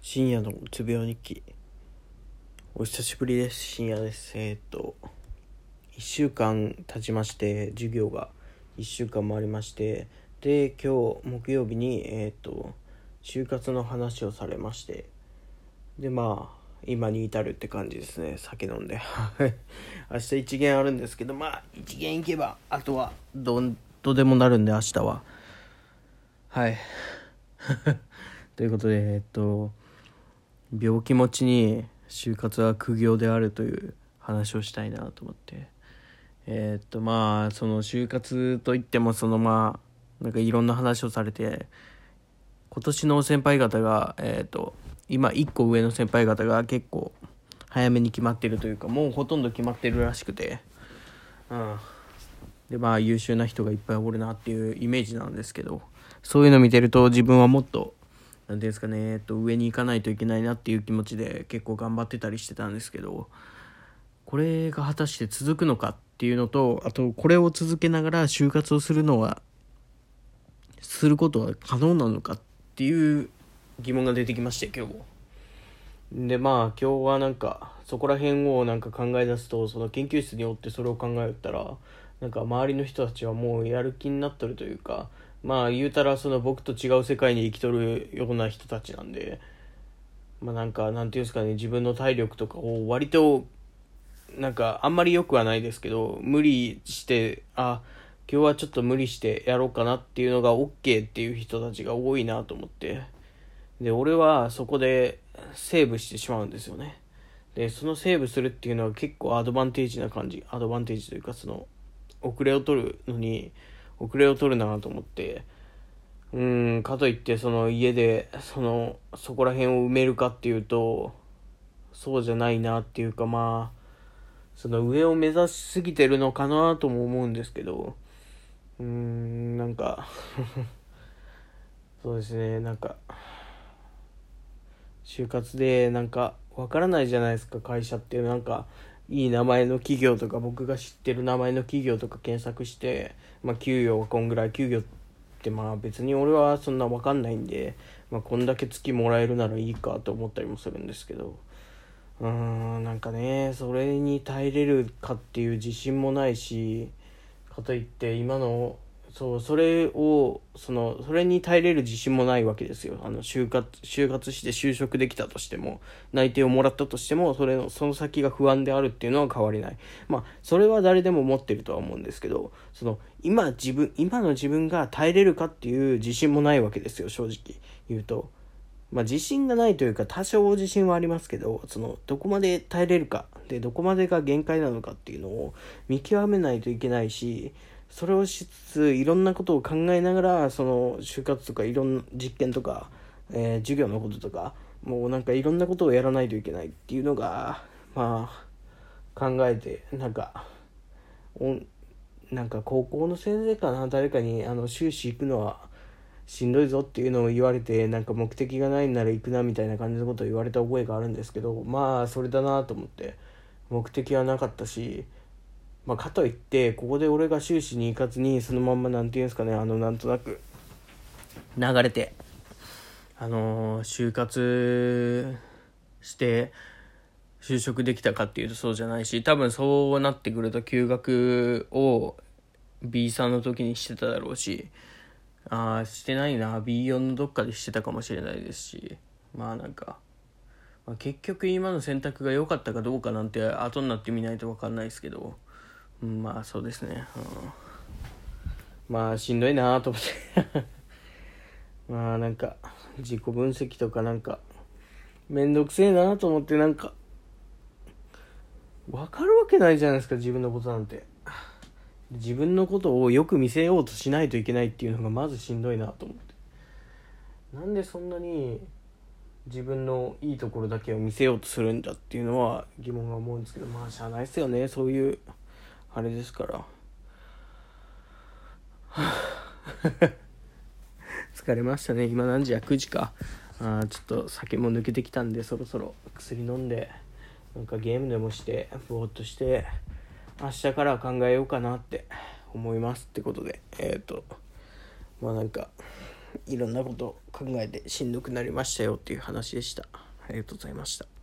深夜のうつ病日記。お久しぶりです。深夜です。えーっと1週間経ちまして授業が1週間もありましてで今日木曜日にえーっと就活の話をされましてでまあ今に至るって感じですね。酒飲んで。明日一限あるんですけどまあ一限行けばあとはどんとでもなるんで明日は。はい。ということでえっと病気持ちに就活は苦行であるという話をしたいなと思って。えーっとまあその就活といってもそのまあなんかいろんな話をされて今年の先輩方がえーっと今1個上の先輩方が結構早めに決まってるというかもうほとんど決まってるらしくて。うん。でまあ優秀な人がいっぱいおるなっていうイメージなんですけどそういうの見てると自分はもっとていうんですかね、えっと、上に行かないといけないなっていう気持ちで結構頑張ってたりしてたんですけどこれが果たして続くのかっていうのとあとこれを続けながら就活をするのはすることは可能なのかっていう疑問が出てきまして今日も。でまあ今日はなんかそこら辺をなんか考え出すとその研究室におってそれを考えたらなんか周りの人たちはもうやる気になっとるというかまあ言うたらその僕と違う世界に生きとるような人たちなんでまあなんかなんていうんですかね自分の体力とかを割となんかあんまり良くはないですけど無理してあ今日はちょっと無理してやろうかなっていうのが OK っていう人たちが多いなと思って。で俺はそこでセーブしてしまうんですよね。でそのセーブするっていうのは結構アドバンテージな感じ。アドバンテージというかその遅れを取るのに遅れを取るなと思ってうんかといってその家でそのそこら辺を埋めるかっていうとそうじゃないなっていうかまあその上を目指しすぎてるのかなとも思うんですけどうーんなんか そうですねなんか就活でなんかわからないじゃないですか会社って。いうなんかいい名前の企業とか僕が知ってる名前の企業とか検索して、まあ、給与はこんぐらい給与ってまあ別に俺はそんな分かんないんで、まあ、こんだけ月もらえるならいいかと思ったりもするんですけど。うーんなんかねそれに耐えれるかっていう自信もないしかといって今のそうそれをそのそれに耐えれる自信もないわけですよ。あの就活就活して就職できたとしても内定をもらったとしてもそれのその先が不安であるっていうのは変わりない。まあそれは誰でも持ってるとは思うんですけどその今自分今の自分が耐えれるかっていう自信もないわけですよ正直。言うと。まあ自信がないというか多少自信はありますけどそのどこまで耐えれるかでどこまでが限界なのかっていうのを見極めないといけないしそれをしつついろんなことを考えながらその就活とかいろんな実験とか、えー授業のこととかもうなんかいろんなことをやらないといけないっていうのがまあ考えてなんかおなんか高校の先生かな誰かにあの修士行くのはしんどいぞっていうのを言われてなんか目的がないんなら行くなみたいな感じのことを言われた覚えがあるんですけどまあそれだなと思って目的はなかったしまあ、かといってここで俺が終始に行かずにそのまんまなんていうんですかねあのなんとなく流れてあの就活して就職できたかっていうとそうじゃないし多分そうなってくると休学を B さんの時にしてただろうしああしてないな B4 のどっかでしてたかもしれないですしまあなんか、ま、結局今の選択が良かったかどうかなんて後になってみないと分かんないですけど。まあそうですね、うん、まあしんどいなと思って。まあなんか自己分析とかなんかめんどくせえなと思ってなんか分かるわけないじゃないですか自分のことなんて。自分のことをよく見せようとしないといけないっていうのがまずしんどいなと思って。なんでそんなに自分のいいところだけを見せようとするんだっていうのは疑問が思うんですけどまあしゃあないですよね。そういうあれですから。疲れましたね。今何時や？9時か。あちょっと酒も抜けてきたんでそろそろ薬飲んでなんかゲームでもしてぼーっとして明日から考えようかなって思いますってことで。えっ、とまあなんかいろんなこと考えてしんどくなりましたよっていう話でした。ありがとうございました。